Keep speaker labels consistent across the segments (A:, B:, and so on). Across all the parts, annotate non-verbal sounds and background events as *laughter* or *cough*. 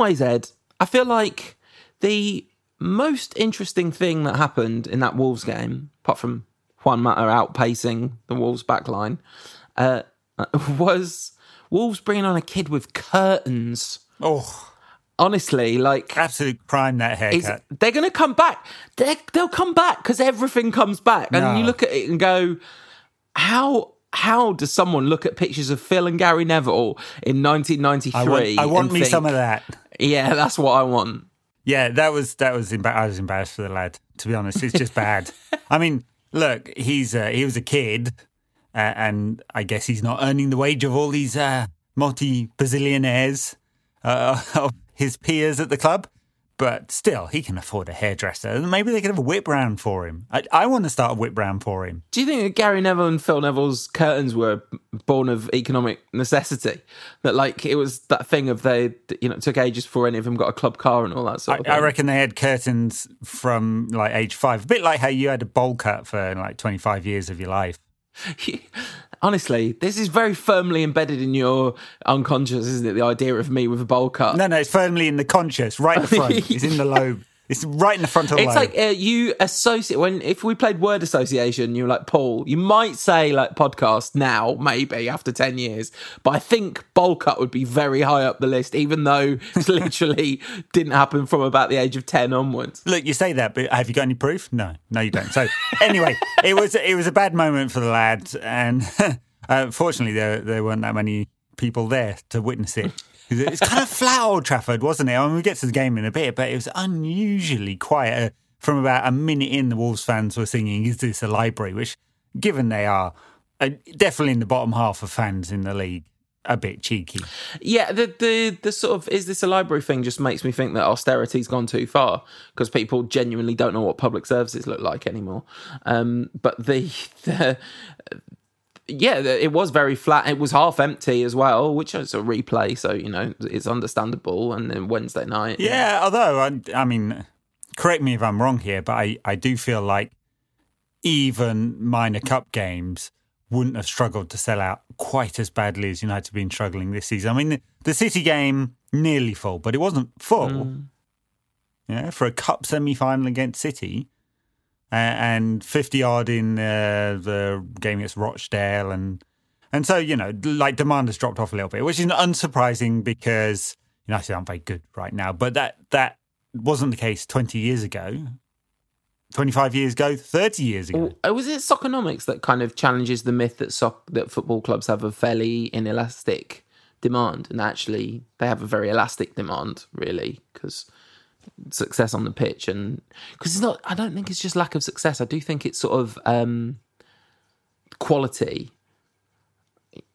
A: ways, Ed, I feel like the most interesting thing that happened in that Wolves game, apart from Juan Mata outpacing the Wolves backline, uh, *laughs* was Wolves bringing on a kid with curtains.
B: Oh,
A: Honestly, like
B: absolute prime that haircut.
A: they're going to come back. They're, they'll come back because everything comes back, and
B: No.
A: you look at it and go, "How how does someone look at pictures of Phil and Gary Neville in 1993?
B: I want, I want
A: and
B: me
A: think,
B: some of that.
A: Yeah, that's what I want.
B: Yeah, that was that was. Emba- I was embarrassed for the lad. To be honest, it's just bad. *laughs* I mean, look, he's uh, he was a kid, uh, and I guess he's not earning the wage of all these uh, multi bazillionaires uh, *laughs* of his peers at the club. But still, he can afford a hairdresser. Maybe they could have a whip round for him. I, I want to start a whip round for him.
A: Do you think that Gary Neville and Phil Neville's curtains were born of economic necessity? That like it was that thing of they, you know, it took ages before any of them got a club car and all that sort
B: I,
A: of thing.
B: I reckon they had curtains from like age five, a bit like how you had a bowl cut for like 25 years of your life. *laughs*
A: Honestly, this is very firmly embedded in your unconscious, isn't it? The idea of me with a bowl cut.
B: No, no, it's firmly in the conscious, right in the front. *laughs* it's in the lobe. It's right in the front of frontal
A: It's
B: lobe.
A: like uh, you associate when if we played word association, you're like Paul. You might say like podcast now, maybe after ten years, but I think bowl cut would be very high up the list, even though it *laughs* literally didn't happen from about the age of ten onwards.
B: Look, you say that, but have you got any proof? No, no, you don't. So anyway, *laughs* it was it was a bad moment for the lad, and *laughs* uh, fortunately, there there weren't that many people there to witness it. It's kind of flat Old Trafford, wasn't it? I mean, we get to the game in a bit, but it was unusually quiet. Uh, From about a minute in, the Wolves fans were singing, "Is this a library?" Which, given they are uh, definitely in the bottom half of fans in the league, a bit cheeky.
A: Yeah, the the the sort of is this a library thing just makes me think that austerity's gone too far because people genuinely don't know what public services look like anymore. Um, but the *laughs* the yeah, it was very flat. It was half empty as well, which is a replay, so you know it's understandable. And then Wednesday night,
B: Yeah, although I, I mean, correct me if I'm wrong here, but I, I do feel like even minor cup games wouldn't have struggled to sell out quite as badly as United have been struggling this season. I mean, the, the City game nearly full, but it wasn't full. Mm. Yeah, for a cup semi final against City. And 50 odd in uh, the game against Rochdale. And and so, you know, like demand has dropped off a little bit, which is unsurprising because you United aren't very good right now. But that that wasn't the case 20 years ago, 25 years ago, 30 years ago.
A: Oh, was it Soccernomics that kind of challenges the myth that soc- that football clubs have a fairly inelastic demand, and actually they have a very elastic demand, really, because success on the pitch and because it's not. I don't think it's just lack of success. I do think it's sort of um, quality.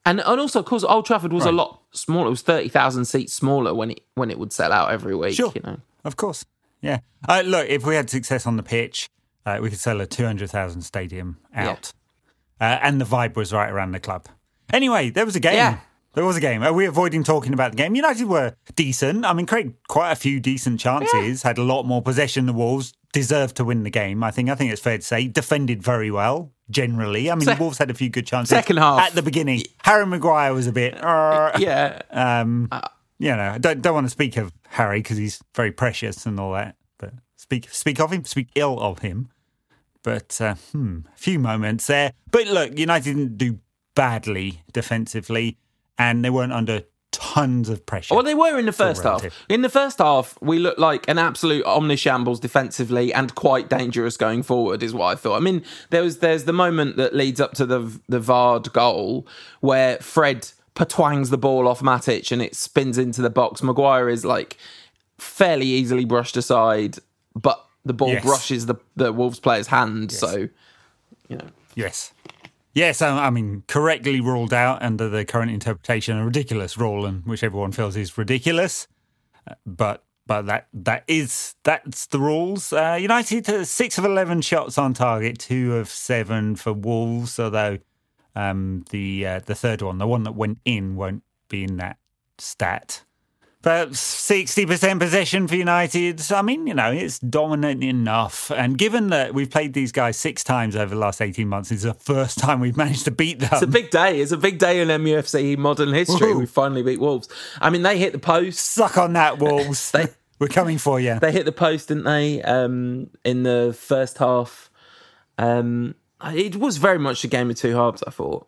A: And, and also, of course, Old Trafford was a lot smaller. It was thirty thousand seats smaller when it when it would sell out every week.
B: Sure.
A: You know,
B: Of course. Yeah. Uh, look, if we had success on the pitch, uh, we could sell a 200,000 stadium out. Uh, and the vibe was right around the club. Anyway, there was a game.
A: Yeah.
B: There was a game. Are we avoiding talking about the game? United were decent. I mean, Craig, quite a few decent chances, had a lot more possession than Wolves, deserved to win the game. I think I think it's fair to say. Defended very well, generally. I mean,
A: Se-
B: the Wolves had a few good chances.
A: Second half.
B: At the beginning. Harry Maguire was a bit. "Uh,
A: yeah.
B: um, you know, I don't don't want to speak of Harry because he's very precious and all that. But speak speak of him, speak ill of him. But uh, hmm, a few moments there. But look, United didn't do badly defensively, and they weren't under tons of pressure.
A: Well, they were in the first half. In the first half, we looked like an absolute omnishambles defensively and quite dangerous going forward, is what I thought. I mean, there was there's the moment that leads up to the the Vard goal where Fred patwangs the ball off Matic and it spins into the box. Maguire is like fairly easily brushed aside, but the ball
B: Yes.
A: brushes the the Wolves player's hand. So, you know,
B: Yes. Yes, I I mean, correctly ruled out under the current interpretation, a ridiculous rule, and which everyone feels is ridiculous. Uh, But but that that is that's the rules. Uh, United uh, six of eleven shots on target, two of seven for Wolves. Although um, the uh, the third one, the one that went in, won't be in that stat. Sixty percent possession for United. I mean, you know, it's dominant enough. And given that we've played these guys six times over the last eighteen months, it's the first time we've *laughs* managed to beat them.
A: It's a big day. It's a big day in MUFC modern history.
B: Woohoo.
A: We finally beat Wolves. I mean, they hit the post.
B: Suck on that, Wolves. *laughs*
A: They- *laughs*
B: We're coming for you.
A: They hit the post, didn't they? Um, in the first half. Um, it was very much a game of two halves. I thought.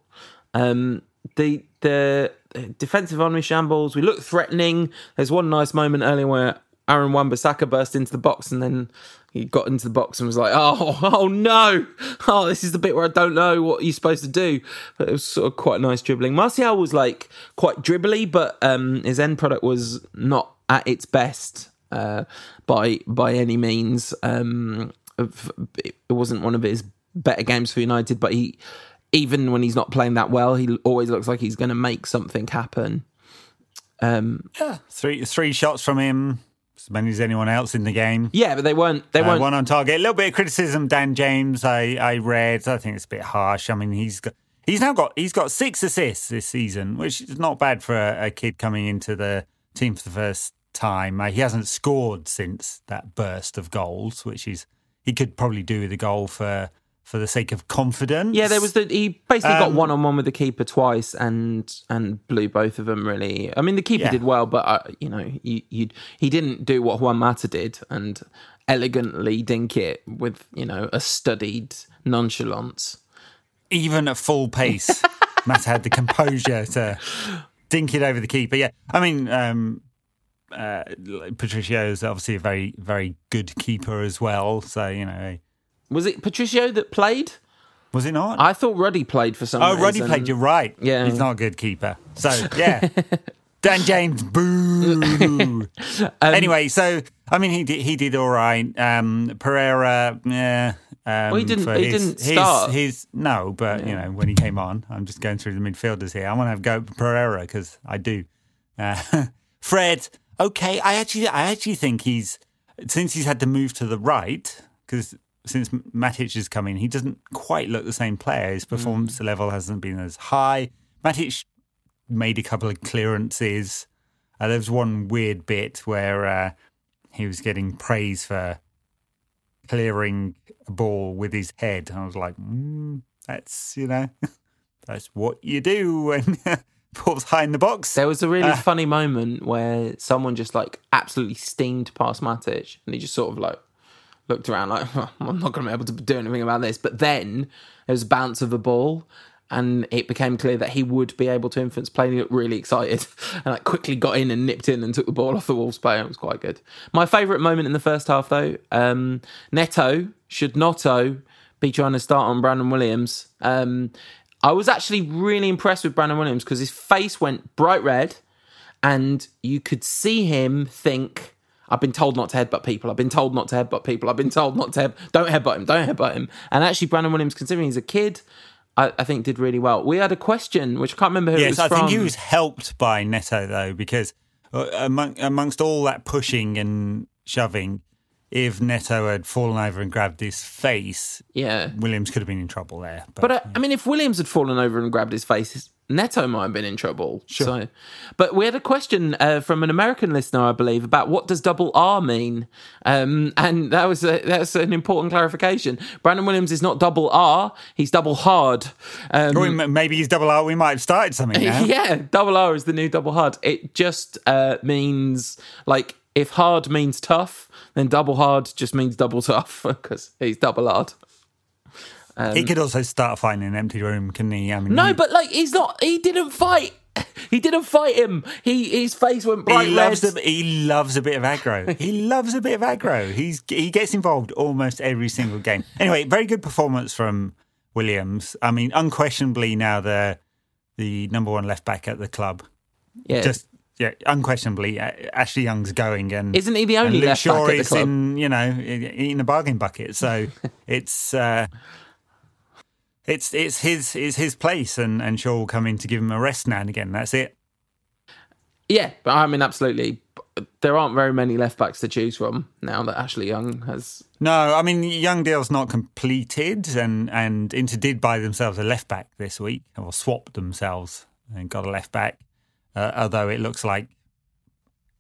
A: Um, the the defensive omnishambles. We looked threatening. There's one nice moment earlier where Aaron Wan-Bissaka burst into the box and then he got into the box and was like, "Oh, *laughs* oh no! Oh, this is the bit where I don't know what you're supposed to do." But it was sort of quite nice dribbling. Martial was like quite dribbly, but um, his end product was not at its best uh, by by any means. Um, it wasn't one of his better games for United, but he even when he's not playing that well, he always looks like he's going to make something happen. Um,
B: Yeah, three three shots from him, as many as anyone else in the game.
A: yeah, but they weren't. They
B: Uh,
A: weren't.
B: one on target. A little bit of criticism, Dan James. I, I read. I think it's a bit harsh. I mean, he's got he's now got he's got six assists this season, which is not bad for a, a kid coming into the team for the first time. Uh, he hasn't scored since that burst of goals, which is he could probably do with a goal for for the sake of confidence.
A: yeah, there was the he basically got
B: Um,
A: one on one with the keeper twice and and blew both of them. Really, I mean the keeper
B: Yeah.
A: did well, but uh, you know you you he didn't do what Juan Mata did and elegantly dink it with you know a studied nonchalance.
B: even at full pace, *laughs* Mata had the composure to dink it over the keeper. Yeah, I mean, um, uh, Patricio is obviously a very, very good keeper as well. So you know,
A: Was it Patricio that played?
B: was it not?
A: I thought Ruddy played for some
B: oh,
A: reason.
B: Ruddy played. You're right.
A: Yeah.
B: he's not a good keeper. So yeah, *laughs* Dan James, boo. *laughs* anyway, so I mean, he did, he did all right. Um, Pereira, yeah. Um,
A: Well, he didn't- he
B: his,
A: didn't
B: his,
A: start.
B: His, no, but you know when he came on, I'm just going through the midfielders here. I want to have go Pereira because I do. Uh, *laughs* Fred, okay, I actually I actually think he's since he's had to move to the right because since Matic has come in, he doesn't quite look the same player. His performance level hasn't been as high. Matic made a couple of clearances. Uh, there was one weird bit where uh, he was getting praise for clearing a ball with his head. And I was like, mm, that's, you know, *laughs* that's what you do when *laughs* ball's high in the box.
A: There was a really
B: Ah.
A: funny moment where someone just like absolutely steamed past Matic, and he just sort of like looked around like, "Oh, *laughs* I'm not going to be able to do anything about this. But then there was a bounce of a ball, and it became clear that he would be able to influence play. And he really excited, *laughs* and like quickly got in and nipped in and took the ball off the Wolves player. It was quite good. My favourite moment in the first half, though, um, Neto should Noto be trying to start on Brandon Williams. Um, I was actually really impressed with Brandon Williams because his face went bright red and you could see him think, I've been told not to headbutt people. I've been told not to headbutt people. I've been told not to head, don't headbutt him, don't headbutt him. And actually, Brandon Williams, considering he's a kid, I, I think did really well. We had a question, which I can't remember who it
B: Yes,
A: was
B: I
A: from.
B: think he was helped by Neto though, because uh, among, amongst all that pushing and shoving, if Neto had fallen over and grabbed his face,
A: yeah.
B: Williams could have been in trouble there. But,
A: But uh, I mean, if Williams had fallen over and grabbed his face, Neto might have been in trouble. So, but we had a question uh, from an American listener, I believe, about what does double R mean, um, and that was a, that's an important clarification. Brandon Williams is not double R; he's double hard. Um,
B: Or maybe he's double R. We might have started something *laughs* now.
A: yeah, double R is the new double hard. It just uh, means like if hard means tough, then double hard just means double tough *laughs* because he's double hard.
B: he um, could also start a fight in an empty room, couldn't he? I mean,
A: No,
B: he,
A: but like he's not. He didn't fight. *laughs* He didn't fight him. He his face went bright
B: he
A: red.
B: loves a, he loves a bit of aggro. *laughs* he loves a bit of aggro. He's he gets involved almost every single game. Anyway, very good performance from Williams. I mean, unquestionably now the the number one left back at the club.
A: yeah,
B: Just yeah, unquestionably, uh, Ashley Young's going, and
A: Isn't he the only left back
B: Shaw
A: at the
B: is
A: club?
B: in you know in a bargain bucket. So *laughs* it's. Uh, it's it's his it's his place, and and Shaw will come in to give him a rest now and again. That's it.
A: yeah. But I mean, absolutely. There aren't very many left backs to choose from now that Ashley Young has.
B: No, I mean Young deal's not completed, and and Inter did buy themselves a left back this week, or swapped themselves and got a left back. Uh, although it looks like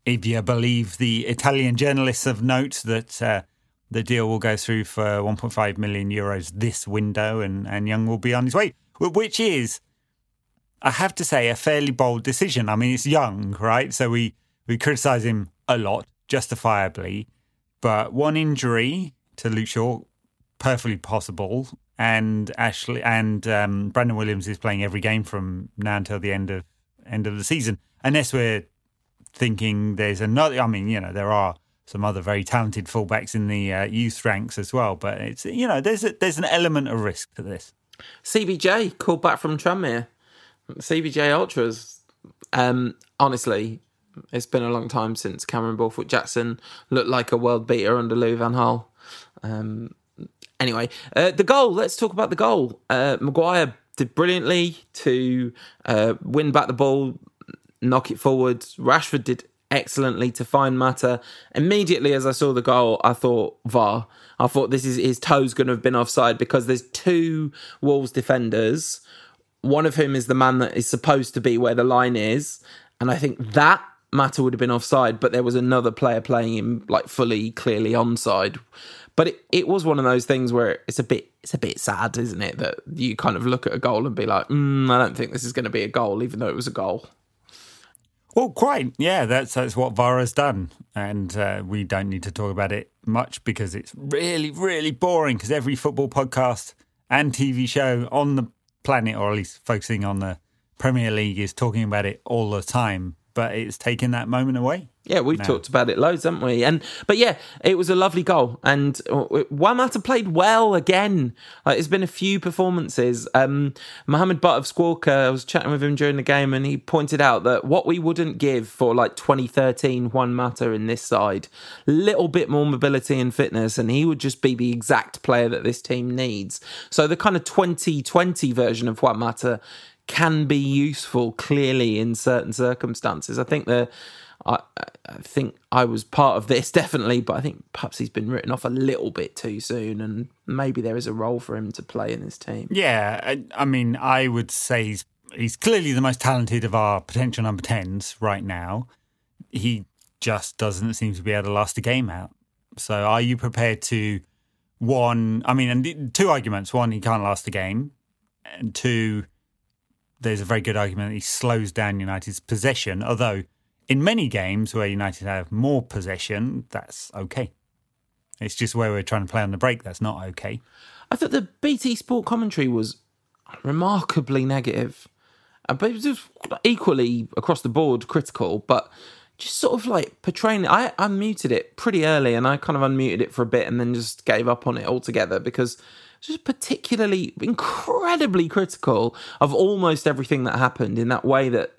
B: if you believe the Italian journalists of note that uh, the deal will go through for 1.5 million euros this window, and and Young will be on his way, which is, I have to say, a fairly bold decision. I mean, it's Young, right? So we we criticise him a lot, justifiably, but one injury to Luke Shaw, perfectly possible, and Ashley and um, Brandon Williams is playing every game from now until the end of end of the season, unless we're thinking there's another. I mean, you know, there are some other very talented fullbacks in the uh, youth ranks as well, but it's you know, there's a, there's an element of risk to this.
A: CBJ called back from Tranmere. CBJ Ultras. Um, honestly, it's been a long time since Cameron Borthwick Jackson looked like a world beater under Louis Van Gaal. Um, anyway, uh, the goal. Let's talk about the goal. Uh, Maguire did brilliantly to uh, win back the ball, knock it forward. Rashford did excellently to find Mata. Immediately as I saw the goal, I thought VAR. I thought this is his toes going to have been offside because there's two Wolves defenders, one of whom is the man that is supposed to be where the line is, and I think that Mata would have been offside, but there was another player playing him like fully clearly onside. But it, it was one of those things where it's a bit it's a bit sad, isn't it, that you kind of look at a goal and be like, mm, I don't think this is going to be a goal, even though it was a goal.
B: Well, quite. Yeah, that's that's what VAR has done, and uh, we don't need to talk about it much because it's really, really boring. Because every football podcast and TV show on the planet, or at least focusing on the Premier League, is talking about it all the time but it's taken that moment away.
A: Yeah, we've talked about it loads, haven't we? And but yeah, it was a lovely goal, and uh, Juan Mata played well again. Like, it's been a few performances. Um, Mohamed Butt of Squawka, I was chatting with him during the game, and he pointed out that what we wouldn't give for like 2013 Juan Mata in this side, little bit more mobility and fitness, and he would just be the exact player that this team needs. So the kind of 2020 version of Juan Mata can be useful clearly in certain circumstances. I think the I, I think I was part of this *laughs* definitely, but I think perhaps he's been written off a little bit too soon, and maybe there is a role for him to play in this team.
B: Yeah, I, I mean, I would say he's he's clearly the most talented of our potential number tens right now. He just doesn't seem to be able to last a game out. So, are you prepared to one? I mean, and two arguments: one, he can't last a game, and two there's a very good argument that he slows down United's possession, although in many games where United have more possession, that's okay. It's just where we're trying to play on the break that's not okay.
A: I thought the BT Sport commentary was remarkably negative, uh, but it was equally across the board critical, but just sort of like portraying it. I unmuted it pretty early and I kind of unmuted it for a bit and then just gave up on it altogether because it's just particularly incredibly critical of almost everything that happened in that way that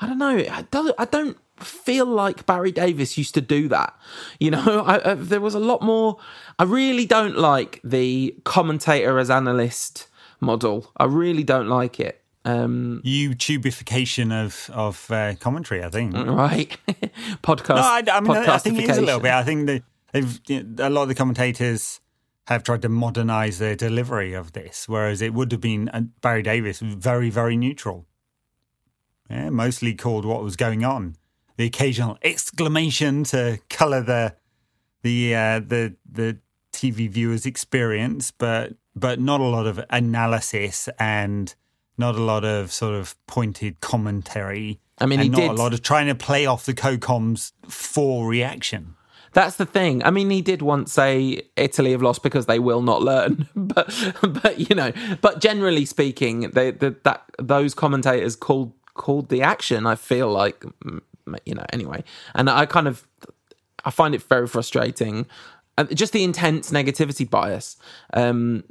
A: I don't know. I don't, I don't feel like Barry Davies used to do that. You know, *laughs* I, I, there was a lot more. I really don't like the commentator as analyst model. I really don't like it. Um,
B: YouTubeification of of uh, commentary, I think. *laughs*
A: Right, podcast. No,
B: I, I mean, I think it is a little bit. I think that they've a lot of the commentators have tried to modernize their delivery of this, whereas it would have been uh, Barry Davies very, very neutral. Yeah, mostly called what was going on. The occasional exclamation to colour the the uh, the the TV viewer's experience, but but not a lot of analysis and not a lot of sort of pointed commentary.
A: I mean, he
B: not
A: did...
B: a lot of trying to play off the co-coms for reaction.
A: That's the thing. I mean, he did once say Italy have lost because they will not learn, *laughs* but but you know, but generally speaking, they, the, that those commentators called called the action. I feel like you know anyway, and I kind of I find it very frustrating. just the intense negativity bias. Um,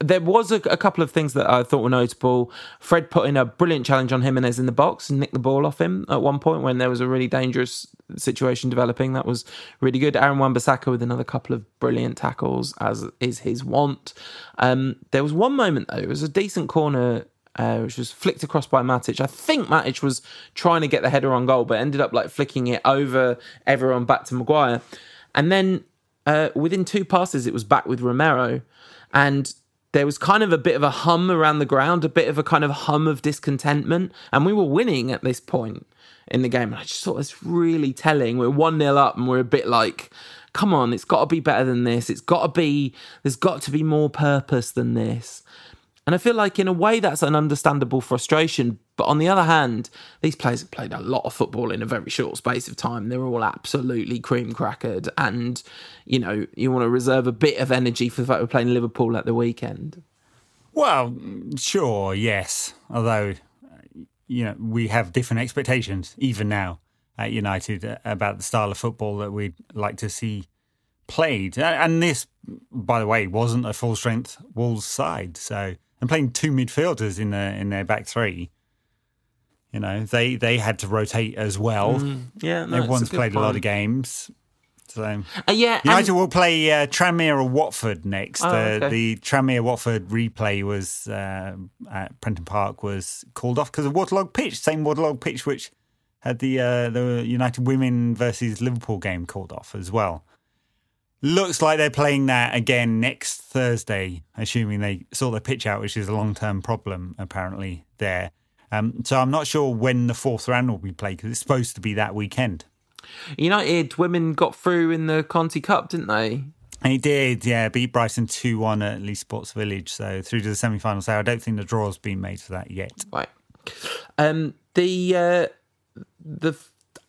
A: there was a, a, couple of things that I thought were notable. Fred put in a brilliant challenge on Jimenez in the box and nicked the ball off him at one point when there was a really dangerous situation developing. That was really good. Aaron Wan-Bissaka with another couple of brilliant tackles, as is his want. Um, there was one moment though, it was a decent corner. Uh, which was flicked across by Matic. I think Matic was trying to get the header on goal, but ended up like flicking it over everyone back to Maguire. And then uh, within two passes, it was back with Romero. And there was kind of a bit of a hum around the ground, a bit of a kind of hum of discontentment, and we were winning at this point in the game. And I just thought it's really telling. We're one 0 up, and we're a bit like, come on, it's got to be better than this. It's got to be. There's got to be more purpose than this. And I feel like, in a way, that's an understandable frustration. But on the other hand, these players have played a lot of football in a very short space of time. They're all absolutely cream crackered. And, you know, you want to reserve a bit of energy for the fact we're playing Liverpool at the weekend.
B: Well, sure, yes. Although, you know, we have different expectations, even now at United, uh, about the style of football that we'd like to see played. And this, by the way, wasn't a full strength Wolves side. So and playing two midfielders in their in their back three. You know, they they had to rotate as well. Mm,
A: yeah, no,
B: everyone's
A: a
B: played
A: point.
B: a lot of games. So
A: uh, yeah,
B: United and... will play uh, Tranmere or Watford next.
A: Oh,
B: uh,
A: okay.
B: The Tranmere Watford replay was uh, at Prenton Park was called off because of waterlogged pitch. Same waterlogged pitch which had the uh, the United Women versus Liverpool game called off as well. Looks like they're playing that again next Thursday, assuming they sort the pitch out, which is a long term problem apparently there. Um, so I'm not sure when the fourth round will be played because it's supposed to be that weekend.
A: United women got through in the Conti Cup, didn't they?
B: He did, yeah. Beat Brighton 2 1 at Leigh Sports Village. So through to the semi final. So I don't think the draw's been made for that yet.
A: Right. Um, the. Uh, the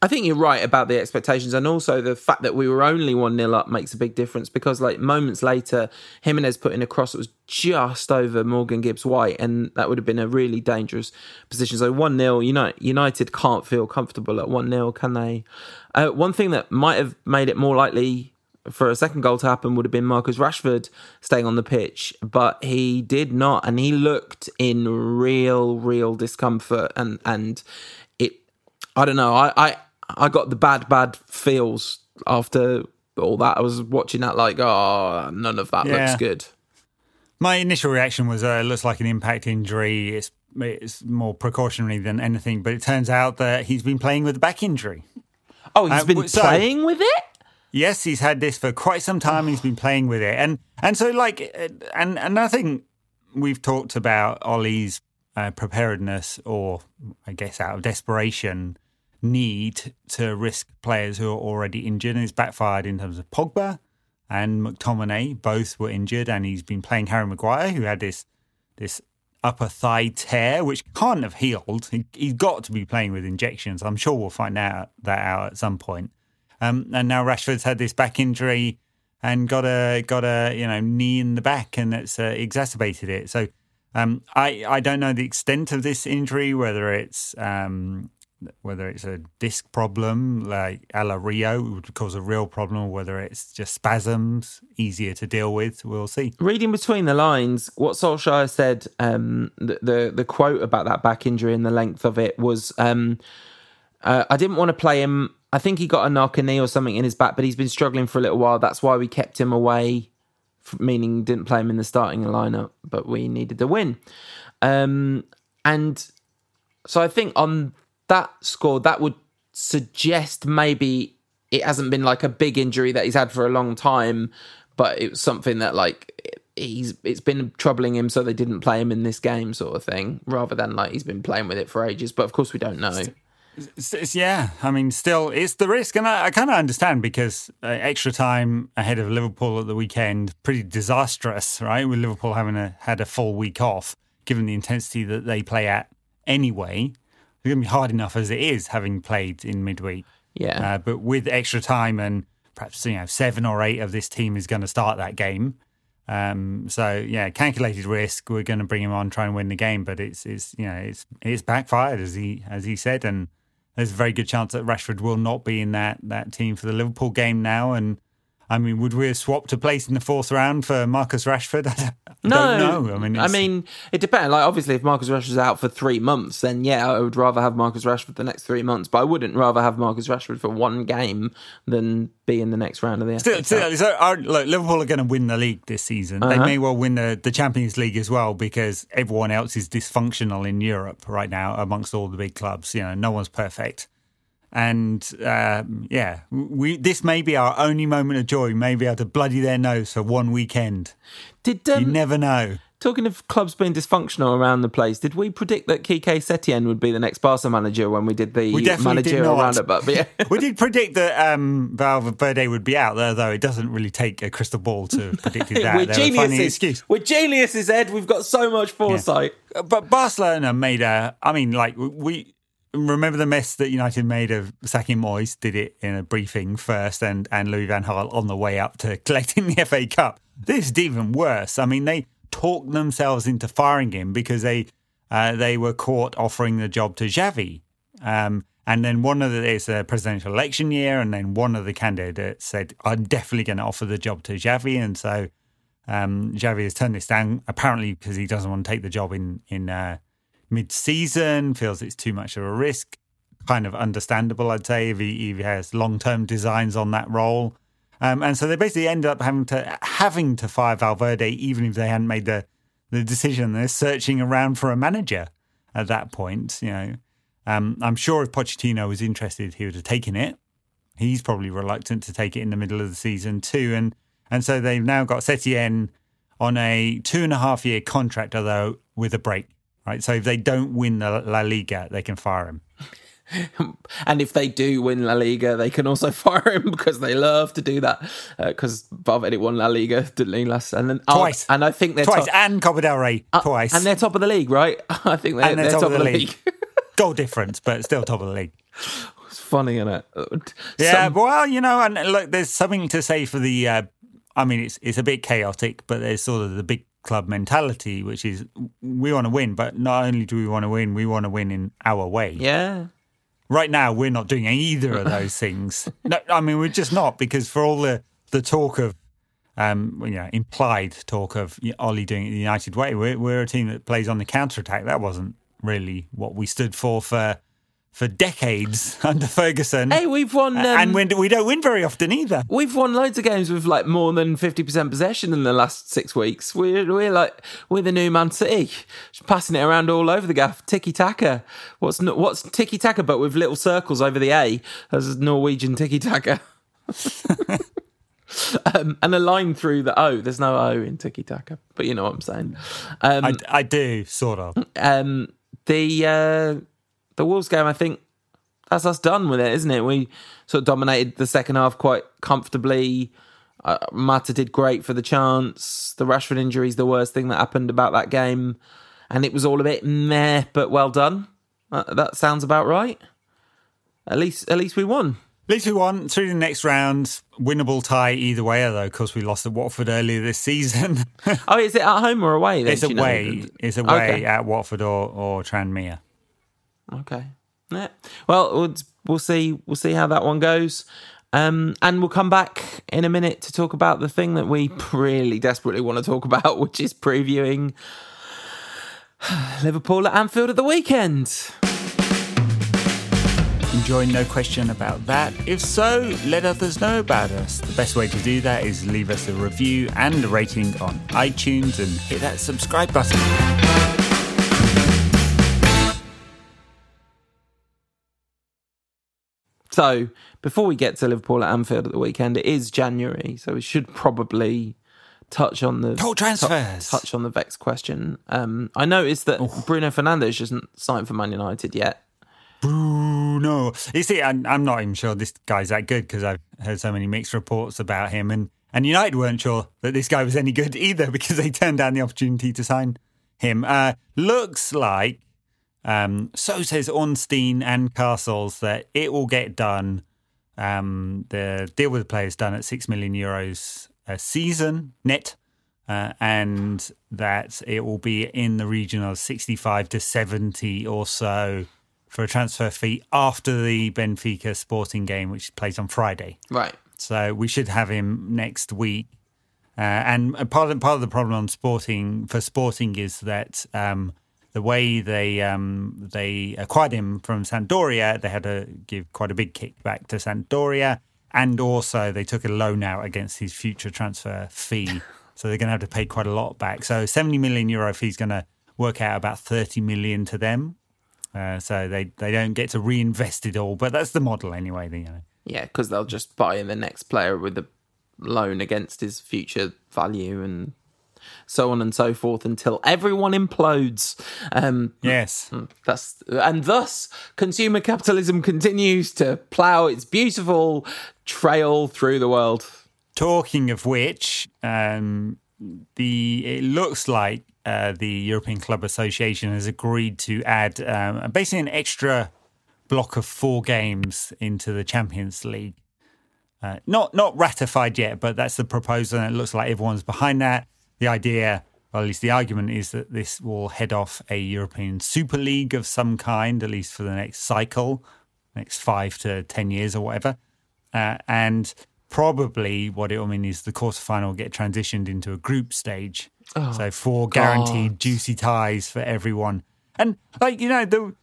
A: I think you're right about the expectations, and also the fact that we were only one 0 up makes a big difference because, like moments later, Jimenez put in a cross that was just over Morgan Gibbs White, and that would have been a really dangerous position. So one 0 United, can't feel comfortable at one 0 can they? Uh, one thing that might have made it more likely for a second goal to happen would have been Marcus Rashford staying on the pitch, but he did not, and he looked in real, real discomfort, and and it. I don't know. I, I I got the bad, bad feels after all that. I was watching that like, oh, none of that
B: Yeah.
A: looks good.
B: My initial reaction was, uh, it looks like an impact injury. It's, it's more precautionary than anything. But it turns out that he's been playing with a back injury.
A: Oh, he's
B: Uh,
A: been
B: so-
A: playing with it.
B: Yes, he's had this for quite some time. He's been playing with it, and and so like, uh, and and I think we've talked about Ollie's uh, preparedness, or I guess out of desperation, need to risk players who are already injured, and it's backfired in terms of Pogba and McTominay. Both were injured, and he's been playing Harry Maguire, who had this this upper thigh tear, which can't have healed. He, he's got to be playing with injections. I'm sure we'll find out that out at some point. Um, and now Rashford's had this back injury and got a got a you know knee in the back, and it's uh, exacerbated it. So um, I I don't know the extent of this injury, whether it's um, whether it's a disc problem like a Rio, would cause a real problem, or whether it's just spasms, easier to deal with. We'll see.
A: Reading between the lines, what Solskjaer said, um, the, the the quote about that back injury and the length of it was, um, uh, "I didn't want to play him. I think he got a knock, a knee, or something in his back, but he's been struggling for a little while. That's why we kept him away, meaning didn't play him in the starting lineup. But we needed to win, um, and so I think on that score, that would suggest maybe it hasn't been like a big injury that he's had for a long time, but it was something that like he's it's been troubling him, so they didn't play him in this game, sort of thing, rather than like he's been playing with it for ages. But of course, we don't know.
B: Yeah, I mean, still, it's the risk, and I, I kind of understand because uh, extra time ahead of Liverpool at the weekend, pretty disastrous, right? With Liverpool having a, had a full week off, given the intensity that they play at anyway. It's going to be hard enough as it is, having played in midweek.
A: Yeah,
B: Uh, but with extra time and perhaps you know seven or eight of this team is going to start that game. Um, so yeah, calculated risk. We're going to bring him on, try and win the game, but it's it's you know it's it's backfired as he as he said, and there's a very good chance that Rashford will not be in that that team for the Liverpool game now. And I mean, would we have swapped a place in the fourth round for Marcus Rashford? *laughs* I don't,
A: no,
B: know. I mean,
A: I mean, it depends. Like, obviously, if Marcus Rashford's out for three months, then yeah, I would rather have Marcus Rashford the next three months. But I wouldn't rather have Marcus Rashford for one game than be in the next round of the
B: Still, still, so our, look, Liverpool are going to win the league this season. They
A: Uh-huh.
B: may well win the, the Champions League as well because everyone else is dysfunctional in Europe right now amongst all the big clubs. You know, no one's perfect. And um, yeah, we this may be our only moment of joy. We may be able to bloody their nose for one weekend.
A: Did
B: You
A: um,
B: never know.
A: talking of clubs being dysfunctional around the place, did we predict that Quique Setien would be the next Barca manager when we did the
B: We
A: managerial roundup? But yeah, *laughs*
B: we did predict that um, Valverde would be out there, though it doesn't really take a crystal ball to *laughs* predict that.
A: we're
B: They were finding an
A: geniuses.
B: excuse.
A: We're geniuses, Ed. We've got so much foresight.
B: But Barcelona made a. I mean, like we remember the mess that United made of sacking Moyes. Did it in a briefing first, and and Louis van Gaal on the way up to *laughs* collecting the FA Cup. This is even worse. I mean, they talked themselves into firing him because they uh, they were caught offering the job to Xavi. Um, and then one of the it's a presidential election year, and then one of the candidates said, "I'm definitely going to offer the job to Xavi," and so um, Xavi has turned this down apparently because he doesn't want to take the job in in uh, mid-season. Feels it's too much of a risk. Kind of understandable, I'd say, if he, if he has long-term designs on that role. Um, and so they basically ended up having to having to fire Valverde, even if they hadn't made the the decision. They're searching around for a manager at that point. You know, um, I'm sure if Pochettino was interested, he would have taken it. He's probably reluctant to take it in the middle of the season too, and and so they've now got Setien on a two and a half year contract, although with a break. Right, so if they don't win the La Liga, they can fire him. *laughs*
A: And if they do win La Liga, they can also *laughs* fire him because they love to do that. Because Valverde won La Liga, didn't he? Last and then oh,
B: Twice.
A: and I think they're
B: Twice,
A: top,
B: and Copa del Rey
A: uh,
B: twice,
A: and they're top of the league, right? *laughs* I think they're,
B: And
A: they're, top, of the league.
B: Goal difference, but still top of the league.
A: it's funny, isn't it?
B: Yeah,
A: Some-
B: well, you know, and look, there's something to say for the. Uh, I mean, it's it's a bit chaotic, but there's sort of the big club mentality, which is we want to win, but not only do we want to win, we want to win in our way.
A: yeah.
B: Right now, we're not doing either of those *laughs* things. No, I mean, we're just not because for all the the talk of. Um, you know, implied talk of Ollie doing it the United way. We're, we're a team that plays on the counter attack. That wasn't really what we stood for for for decades *laughs* under Ferguson.
A: Hey, we've won. Um,
B: and we, we don't win very often either.
A: We've won loads of games with like more than fifty percent possession in the last six weeks. We're we're like we're the new Man City, just passing it around all over the gaff. Tiki taka. What's what's tiki taka, but with little circles over the A as Norwegian tiki taka, *laughs* um, and a line through the O. There's no O in tiki taka, but you know what I'm saying. Um,
B: I, I do sort of.
A: um, the uh, the Wolves game, I think that's us done with it, isn't it? We sort of dominated the second half quite comfortably. Uh, Mata did great for the chance. The Rashford injury is the worst thing that happened about that game, and it was all a bit meh, but well done. Uh, that sounds about right. At least, at least we won.
B: At least we won through the next round. Winnable tie either way, although of course we lost at Watford earlier this season. *laughs*
A: Oh, is it at home or away? Then,
B: it's
A: you know?
B: away. It's away
A: Okay.
B: at Watford or, or Tranmere.
A: Okay. Yeah. Well, we'll we'll see. We'll see how that one goes. Um, and we'll come back in a minute to talk about the thing that we *laughs* really desperately want to talk about, which is previewing *sighs* Liverpool at Anfield at the weekend.
B: Enjoying no question about that? If so, let others know about us. The best way to do that is leave us a review and a rating on iTunes and hit that subscribe button.
A: So, before we get to Liverpool at Anfield at the weekend, it is January, so we should probably touch on the
B: Talk transfers.
A: touch on the Vex question. Um, I noticed that Bruno Fernandes isn't signed for Man United yet.
B: Bruno. You see, I'm, I'm not even sure this guy's that good because I've heard so many mixed reports about him. And, and United weren't sure that this guy was any good either *laughs* because they turned down the opportunity to sign him. Uh, looks like, um, so says Ornstein and Castles, that it will get done. Um, the deal with the players done at 6 million euros a season net. Uh, and that it will be in the region of 65 to 70 or so for a transfer fee after the Benfica Sporting game, which plays on Friday.
A: Right.
B: So we should have him next week. Uh, and part of part of the problem on Sporting for Sporting is that um, the way they um, they acquired him from Sampdoria, they had to give quite a big kickback to Sampdoria, and also they took a loan out against his future transfer fee. *laughs* so they're going to have to pay quite a lot back. So 70 million euro fee is going to work out about 30 million to them. Uh, so they, they don't get to reinvest it all, but that's the model anyway. You know.
A: Yeah, because they'll just buy in the next player with a loan against his future value, and so on and so forth until everyone implodes. Um,
B: Yes.
A: that's and thus consumer capitalism continues to plough its beautiful trail through the world.
B: Talking of which, um, the it looks like uh, the European Club Association has agreed to add um, basically an extra block of four games into the Champions League. Uh, not not ratified yet, but that's the proposal, and it looks like everyone's behind that. The idea, well, at least the argument, is that this will head off a European Super League of some kind, at least for the next cycle, next five to ten years or whatever. Uh, and probably what it will mean is the quarterfinal will get transitioned into a group stage. so four guaranteed juicy ties for everyone. And like you know, the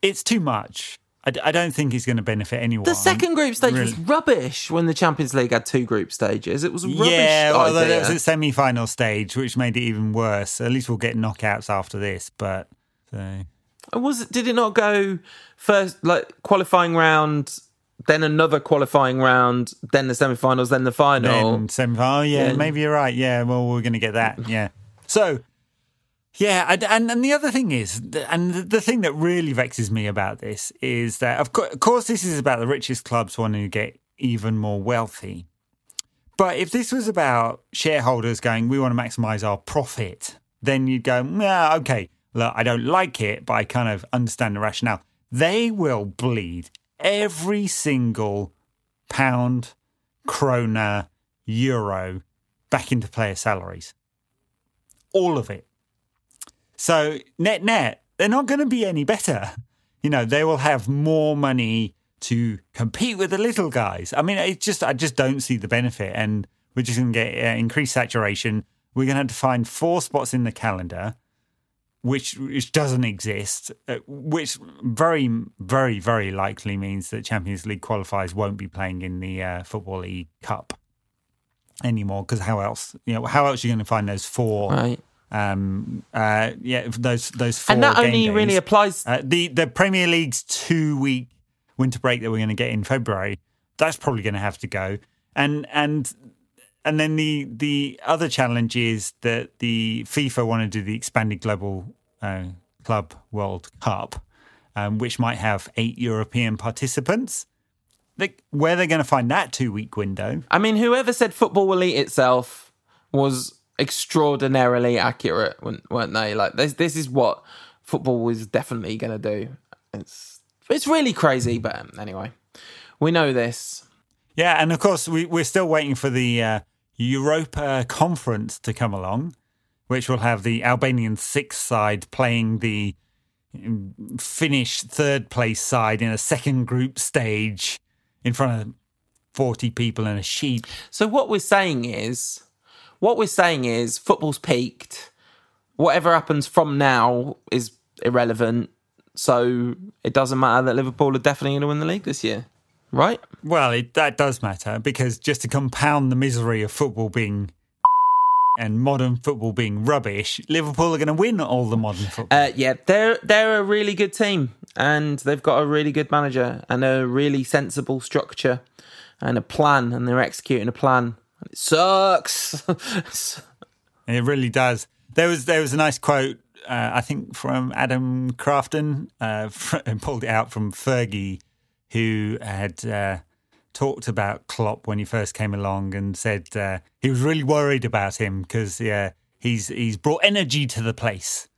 B: it's too much. I, d- I don't think he's going to benefit anyone.
A: The second group stage was rubbish when the Champions League had two group stages. It was rubbish
B: Yeah, well,
A: idea.
B: there was a semi-final stage, which made it even worse. At least we'll get knockouts after this, but so
A: Was it? Did it not go first, like qualifying round, then another qualifying round, then the semi-finals, then the final?
B: then semi-final. Oh, yeah,
A: Yeah.
B: maybe you're right. Yeah, well, we're going to get that. Yeah. So, yeah, and, and the other thing is, and the- thing that really vexes me about this is that, of course, of course, this is about the richest clubs wanting to get even more wealthy. But if this was about shareholders going, we want to maximize our profit, then you'd go, yeah, okay, look, I don't like it, but I kind of understand the rationale. They will bleed every single pound, krona, euro back into player salaries. All of it. So net net, they're not going to be any better. You know, they will have more money to compete with the little guys. I mean, it's just I just don't see the benefit, and we're just going to get uh, increased saturation. We're going to have to find four spots in the calendar, which which doesn't exist, uh, which very very very likely means that Champions League qualifiers won't be playing in the uh, Football League Cup anymore. Because how else, you know, how else are you going to find those four?
A: right.
B: Um, uh, yeah, those those four.
A: And that only really applies.
B: Uh, the the Premier League's two week winter break that we're going to get in February. That's probably going to have to go. And and and then the the other challenge is that the FIFA want to do the expanded global uh, club World Cup, um, which might have eight European participants. They, where they're going to find that two week window?
A: I mean, whoever said football will eat itself was extraordinarily accurate, weren't they? Like this, this is what football was definitely going to do. It's it's really crazy, but um, anyway, we know this.
B: Yeah, and of course we, we're still waiting for the uh, Europa Conference to come along, which will have the Albanian sixth side playing the um, Finnish third place side in a second group stage in front of forty people and a sheet.
A: So what we're saying is, what we're saying is, football's peaked. Whatever happens from now is irrelevant. So it doesn't matter that Liverpool are definitely going to win the league this year, right?
B: Well, it, that does matter because just to compound the misery of football being *laughs* and modern football being rubbish, Liverpool are going to win all the modern football.
A: Uh, yeah, they're they're a really good team, and they've got a really good manager and a really sensible structure and a plan, and they're executing a plan. It sucks. *laughs*
B: It really does. There was there was a nice quote, uh, I think, from Adam Crafton, uh, *laughs* and pulled it out from Fergie, who had uh, talked about Klopp when he first came along and said uh, he was really worried about him because yeah, he's he's brought energy to the place,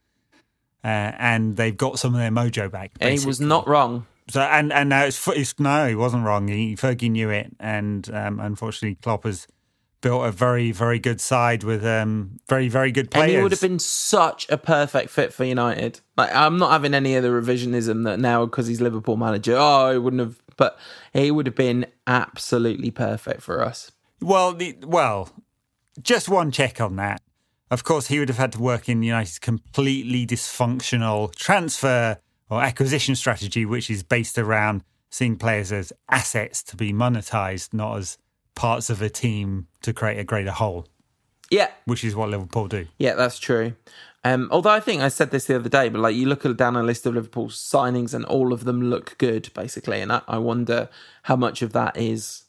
B: uh, and they've got some of their mojo back.
A: and he was not wrong.
B: So and and now it's, it's no, he wasn't wrong. He Fergie knew it, and um, unfortunately, Klopp has built a very very good side with um, very very good players.
A: And he would have been such a perfect fit for United. Like I'm not having any of the revisionism that now because he's Liverpool manager. Oh, he wouldn't have. But he would have been absolutely perfect for us.
B: Well, the, well, just one check on that. Of course, he would have had to work in United's completely dysfunctional transfer or acquisition strategy, which is based around seeing players as assets to be monetized, not as parts of a team to create a greater whole,
A: Yeah,
B: which is what Liverpool do.
A: Yeah, that's true. Um, although I think I said this the other day, but like you look at down a list of Liverpool's signings and all of them look good, basically, and I, I wonder how much of that is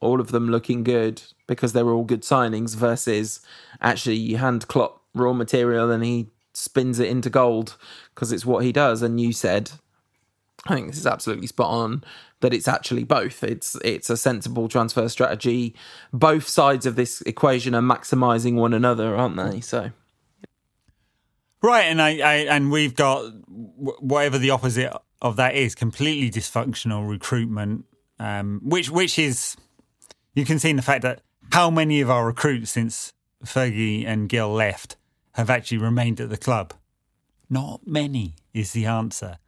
A: all of them looking good because they were all good signings versus actually you hand Klopp raw material and he spins it into gold because it's what he does. And you said, I think this is absolutely spot on that it's actually both. It's it's a sensible transfer strategy. Both sides of this equation are maximizing one another, aren't they? So
B: right, and I, I and we've got whatever the opposite of that is completely dysfunctional recruitment, um, which which is you can see in the fact that how many of our recruits since Fergie and Gill left have actually remained at the club. Not many is the answer.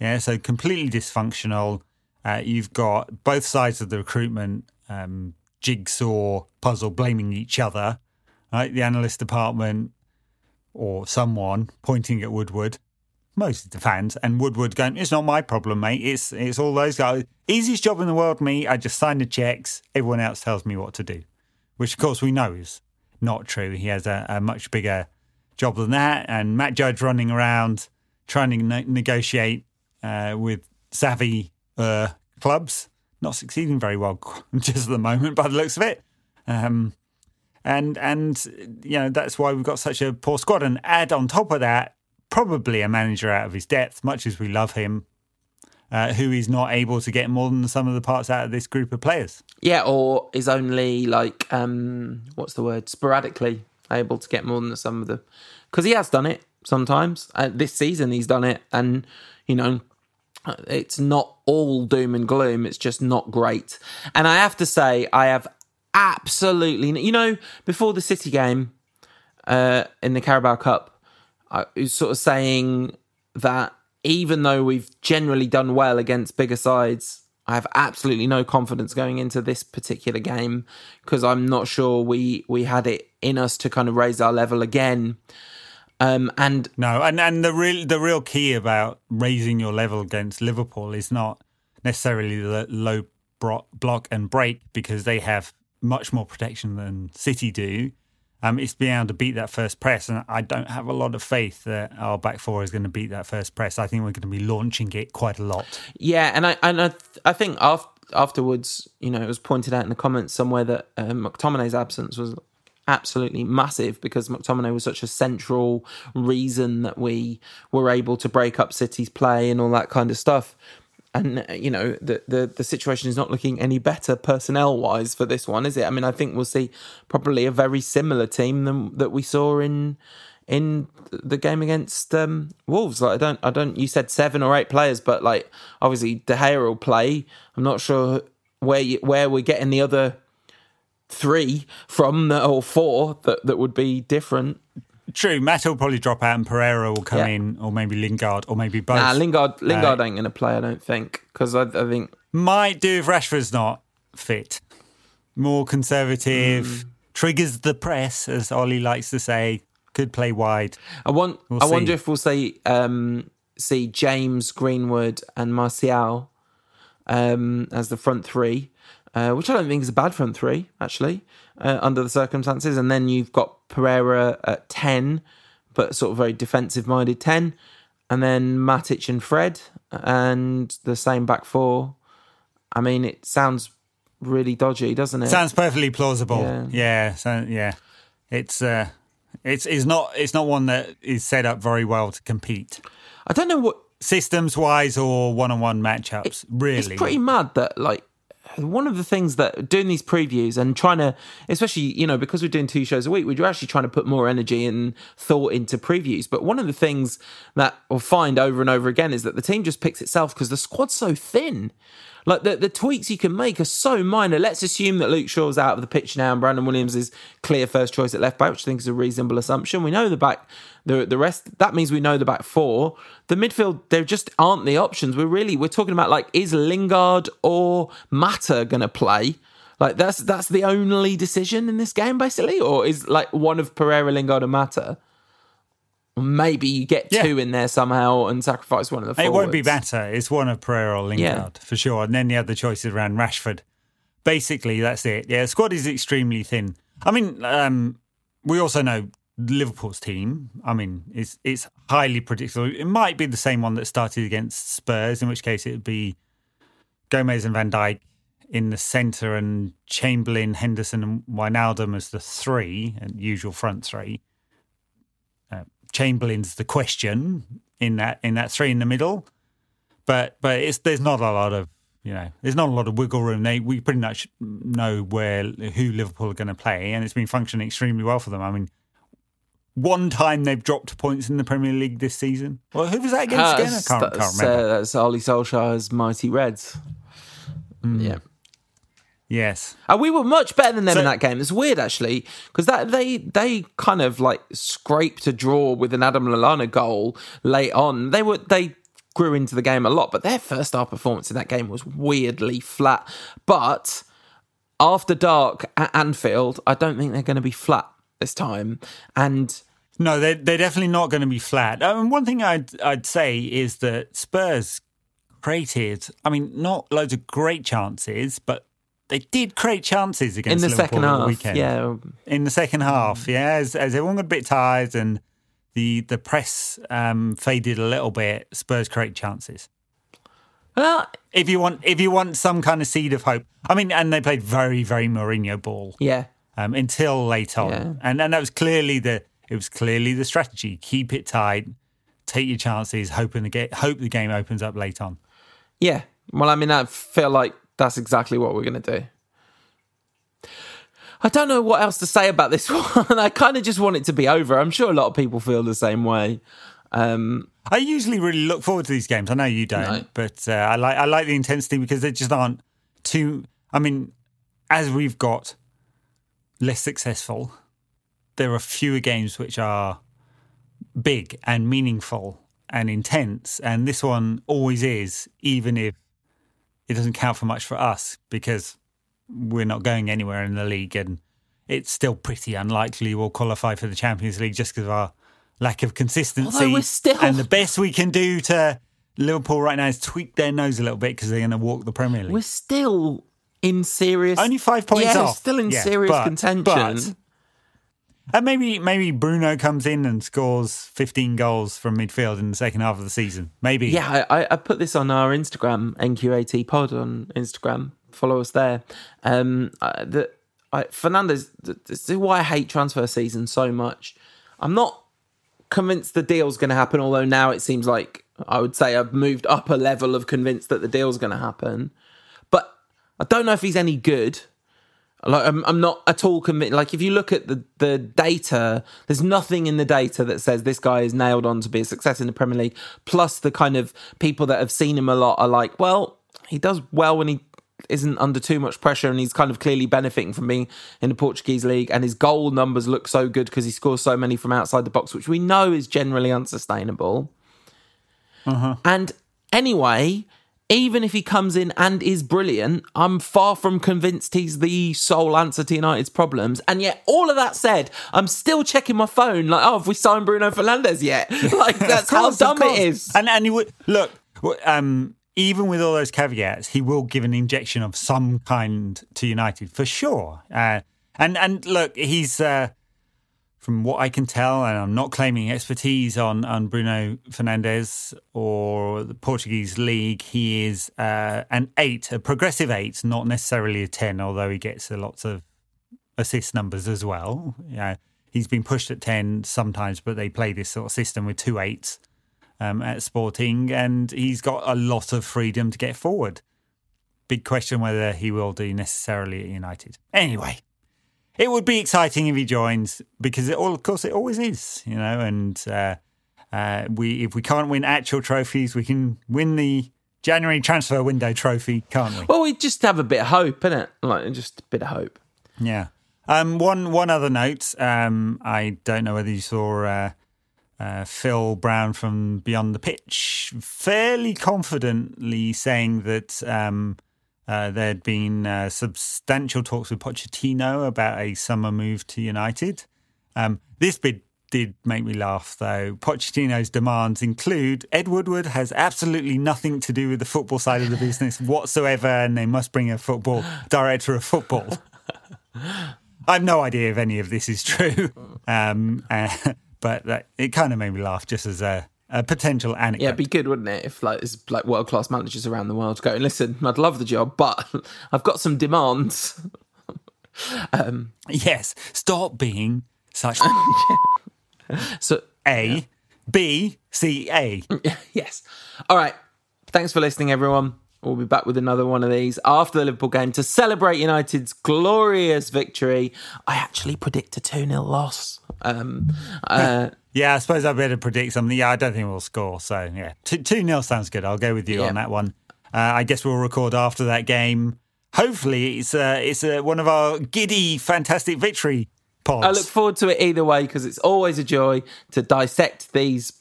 B: Yeah, so completely dysfunctional. Uh, you've got both sides of the recruitment um, jigsaw puzzle blaming each other. Right, the analyst department or someone pointing at Woodward, most of the fans, and Woodward going, "It's not my problem, mate. It's it's all those guys. Easiest job in the world, me. I just sign the checks. Everyone else tells me what to do," which of course we know is not true. He has a, a much bigger job than that, and Matt Judge running around trying to ne- negotiate uh, with savvy uh, clubs, not succeeding very well *laughs* just at the moment by the looks of it. Um, and and you know that's why we've got such a poor squad. And add on top of that, probably a manager out of his depth, much as we love him, uh, who is not able to get more than some of the parts out of this group of players.
A: Yeah, or is only like um, what's the word? Sporadically able to get more than some of the because he has done it sometimes. Uh, this season he's done it, and you know it's not all doom and gloom. It's just not great. And I have to say, I have absolutely, you know, before the City game uh, in the Carabao Cup, I was sort of saying that even though we've generally done well against bigger sides, I have absolutely no confidence going into this particular game because I'm not sure we we had it in us to kind of raise our level again. Um, and
B: no, and and the real the real key about raising your level against Liverpool is not necessarily the low bro- block and break because they have much more protection than City do. Um, it's being able to beat that first press, and I don't have a lot of faith that our back four is going to beat that first press. I think we're going to be launching it quite a lot.
A: Yeah, and I and I, I think after, afterwards, you know, it was pointed out in the comments somewhere that uh, McTominay's absence was absolutely massive because McTominay was such a central reason that we were able to break up City's play and all that kind of stuff. And you know the the, the situation is not looking any better personnel wise for this one, is it? I mean, I think we'll see probably a very similar team than that we saw in in the game against um, Wolves. Like I don't, I don't. You said seven or eight players, but like obviously De Gea will play. I'm not sure where you, where we're getting the other three from the, or four that, that would be different.
B: True, Matt will probably drop out and Pereira will come yeah. in, or maybe Lingard, or maybe both.
A: Nah, Lingard, Lingard uh, ain't going to play, I don't think, because I, I, think
B: might do if Rashford's not fit. More conservative, mm. triggers the press, as Ollie likes to say. Could play wide.
A: I want. We'll I see. wonder if we'll see um, see James Greenwood and Martial um, as the front three uh, which I don't think is a bad front three, actually, uh, under the circumstances. And then you've got Pereira at 10, but sort of very defensive minded 10. And then Matic and Fred, and the same back four. I mean, it sounds really dodgy, doesn't it?
B: Sounds perfectly plausible. Yeah, yeah, so, yeah. It's uh, it's it's not it's not one that is set up very well to compete.
A: I don't know what
B: systems wise or one on one matchups. It, really,
A: it's pretty mad that like one of the things that doing these previews and trying to, especially, you know, because we're doing two shows a week, we're actually trying to put more energy and thought into previews. But one of the things that we'll find over and over again is that the team just picks itself because the squad's so thin. Like the, the tweaks you can make are so minor. Let's assume that Luke Shaw's out of the pitch now and Brandon Williams is clear first choice at left back, which I think is a reasonable assumption. We know the back, the the rest. That means we know the back four. The midfield, there just aren't the options. We're really we're talking about like is Lingard or Mata going to play? Like that's that's the only decision in this game basically, or is like one of Pereira, Lingard, and Mata? maybe you get yeah. two in there somehow and sacrifice one of the forwards.
B: It won't be better. It's one of Pereira or Lingard yeah. for sure. And then the other choices around Rashford. Basically, that's it. Yeah, the squad is extremely thin. I mean, um, we also know Liverpool's team. I mean, it's it's highly predictable. It might be the same one that started against Spurs, in which case it would be Gomez and Van Dijk in the centre and Chamberlain, Henderson, and Wijnaldum as the three, and usual front three. Uh, Chamberlain's the question in that in that three in the middle, but but it's there's not a lot of you know there's not a lot of wiggle room. They we pretty much know where who Liverpool are going to play, and it's been functioning extremely well for them. I mean, one time they've dropped points in the Premier League this season. Well, who was that against
A: Uh,
B: again? I can't,
A: that's,
B: can't remember.
A: Uh, that's Ole Solskjaer's mighty Reds.
B: Hmm.
A: Yeah.
B: yes.
A: And we were much better than them
B: So-
A: in that game. It's weird actually because that they they kind of like scraped a draw with an Adam Lallana goal late on. They were they grew into the game a lot, but their first half performance in that game was weirdly flat. But after dark at Anfield, I don't think they're going to be flat this time. And
B: No, they're, they're definitely not going to be flat. Um, one thing I'd, I'd say is that Spurs created, I mean, not loads of great chances, but they did create chances
A: in
B: against
A: the
B: Liverpool
A: second half,
B: weekend.
A: yeah,
B: In the second half, yeah, as, as everyone got a bit tired and the, the press um, faded a little bit, Spurs create chances.
A: well,
B: If you want, if you want some kind of seed of hope, I mean, and they played very, very Mourinho ball
A: yeah,
B: um, until late on,
A: Yeah.
B: and and that was clearly the it was clearly the strategy: keep it tight, take your chances, hoping the game hope the game opens up late on.
A: Yeah. Well, I mean, I feel like that's exactly what we're going to do. I don't know what else to say about this *laughs* one. I kind of just want it to be over. I'm sure a lot of people feel the same way. Um,
B: I usually really look forward to these games. I know you don't,
A: No.
B: but uh, I like I like the intensity because they just aren't too. I mean, as we've got less successful, there are fewer games which are big and meaningful and intense, and this one always is, even if it doesn't count for much for us because we're not going anywhere in the league, and it's still pretty unlikely we'll qualify for the Champions League just because of our lack of consistency.
A: Still-
B: and the best we can do to Liverpool right now is tweak their nose a little bit because they're going to walk the Premier League.
A: we're still in serious.
B: Only five points
A: yeah,
B: off.
A: still in
B: Yeah,
A: serious
B: but-
A: contention.
B: but- and maybe maybe Bruno comes in and scores 15 goals from midfield in the second half of the season. Maybe.
A: Yeah, I, I- put this on our Instagram, NQAT Pod on Instagram. Follow us there. Um, the, I, Fernandes, this is why I hate transfer season so much. I'm not convinced the deal's going to happen, although now it seems like I would say I've moved up a level of convinced that the deal's going to happen. I don't know if he's any good. Like I'm, I'm not at all convinced. Like if you look at the the data, there's nothing in the data that says this guy is nailed on to be a success in the Premier League. Plus, the kind of people that have seen him a lot are like, well, he does well when he isn't under too much pressure, and he's kind of clearly benefiting from being in the Portuguese league. And his goal numbers look so good because he scores so many from outside the box, which we know is generally unsustainable. Uh-huh. And anyway, even if he comes in and is brilliant, I'm far from convinced he's the sole answer to United's problems. And yet, all of that said, I'm still checking my phone, like, oh, have we signed Bruno Fernandes yet? *laughs* Like, that's how
B: course, of
A: dumb it is.
B: And and he would look. Um, even with all those caveats, he will give an injection of some kind to United for sure. Uh, and and look, he's uh, from what I can tell, and I'm not claiming expertise on on Bruno Fernandes or the Portuguese league. He is uh, an eight, a progressive eight, not necessarily a ten, although he gets a lots of assist numbers as well. Yeah, he's been pushed at ten sometimes, but they play this sort of system with two eights um, at Sporting, and he's got a lot of freedom to get forward. Big question whether he will do necessarily at United. Anyway, it would be exciting if he joins because it all, of course, it always is, you know. And uh, uh, we, if we can't win actual trophies, we can win the January transfer window trophy, can't we?
A: Well, we just have a bit of hope, innit? Like, just a bit of hope.
B: Yeah. Um, one one other note. Um, I don't know whether you saw uh, uh, Phil Brown from Beyond the Pitch fairly confidently saying that um, uh, there'd been uh, substantial talks with Pochettino about a summer move to United. Um, this bid did make me laugh, though. Pochettino's demands include Ed Woodward has absolutely nothing to do with the football side of the business whatsoever, and they must bring a football director of football. *laughs* I have no idea if any of this is true, *laughs* um, uh, *laughs* but that, it kind of made me laugh just as a a potential anecdote.
A: Yeah, it'd be good, wouldn't it, if like there's like world class managers around the world going, listen, I'd love the job, but *laughs* I've got some demands. *laughs* um,
B: yes, stop being such *laughs*
A: so
B: A, B, C, A.
A: yes. All right. Thanks for listening, everyone. We'll be back with another one of these after the Liverpool game to celebrate United's glorious victory. I actually predict a 2 0 loss. Um, uh,
B: Yeah, I suppose I'd better predict something. Yeah, I don't think we'll score. So, yeah, 2 0 sounds good. I'll go with you
A: Yeah.
B: on that one. Uh, I guess we'll record after that game. Hopefully, it's uh, it's uh, one of our giddy, fantastic victory pods.
A: I look forward to it either way because it's always a joy to dissect these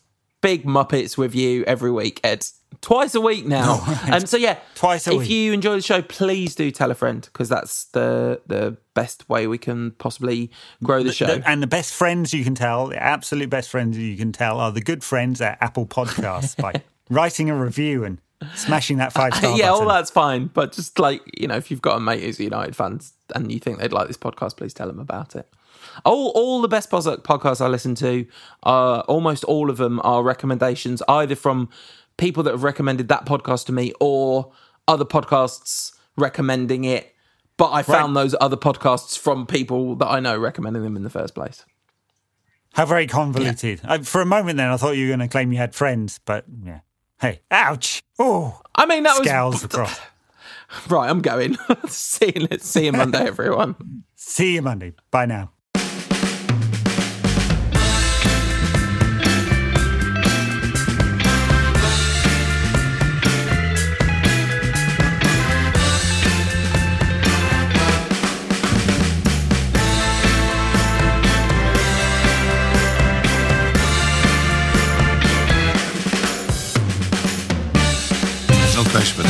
A: big muppets with you every week, Ed. Twice a week now. Um, so yeah,
B: Twice a
A: if
B: week.
A: you enjoy the show, please do tell a friend because that's the the best way we can possibly grow the show.
B: And the best friends you can tell, the absolute best friends you can tell, are the good friends at Apple Podcasts by *laughs* writing a review and smashing that five *laughs* star
A: yeah, all that's fine. But just like, you know, if you've got a mate who's a United fan and you think they'd like this podcast, please tell them about it. All, all the best pos- podcasts I listen to, are almost all of them are recommendations either from people that have recommended that podcast to me or other podcasts recommending it. But I found those other podcasts from people that I know recommending them in the first place.
B: How very convoluted. I, for a moment then, I thought you were going to claim you had friends, but yeah. Hey, ouch. Oh,
A: I mean, that was
B: scowls across. *laughs*
A: right. I'm going. *laughs* see you. See you Monday, everyone. *laughs*
B: See you Monday. Bye now. Weźmy,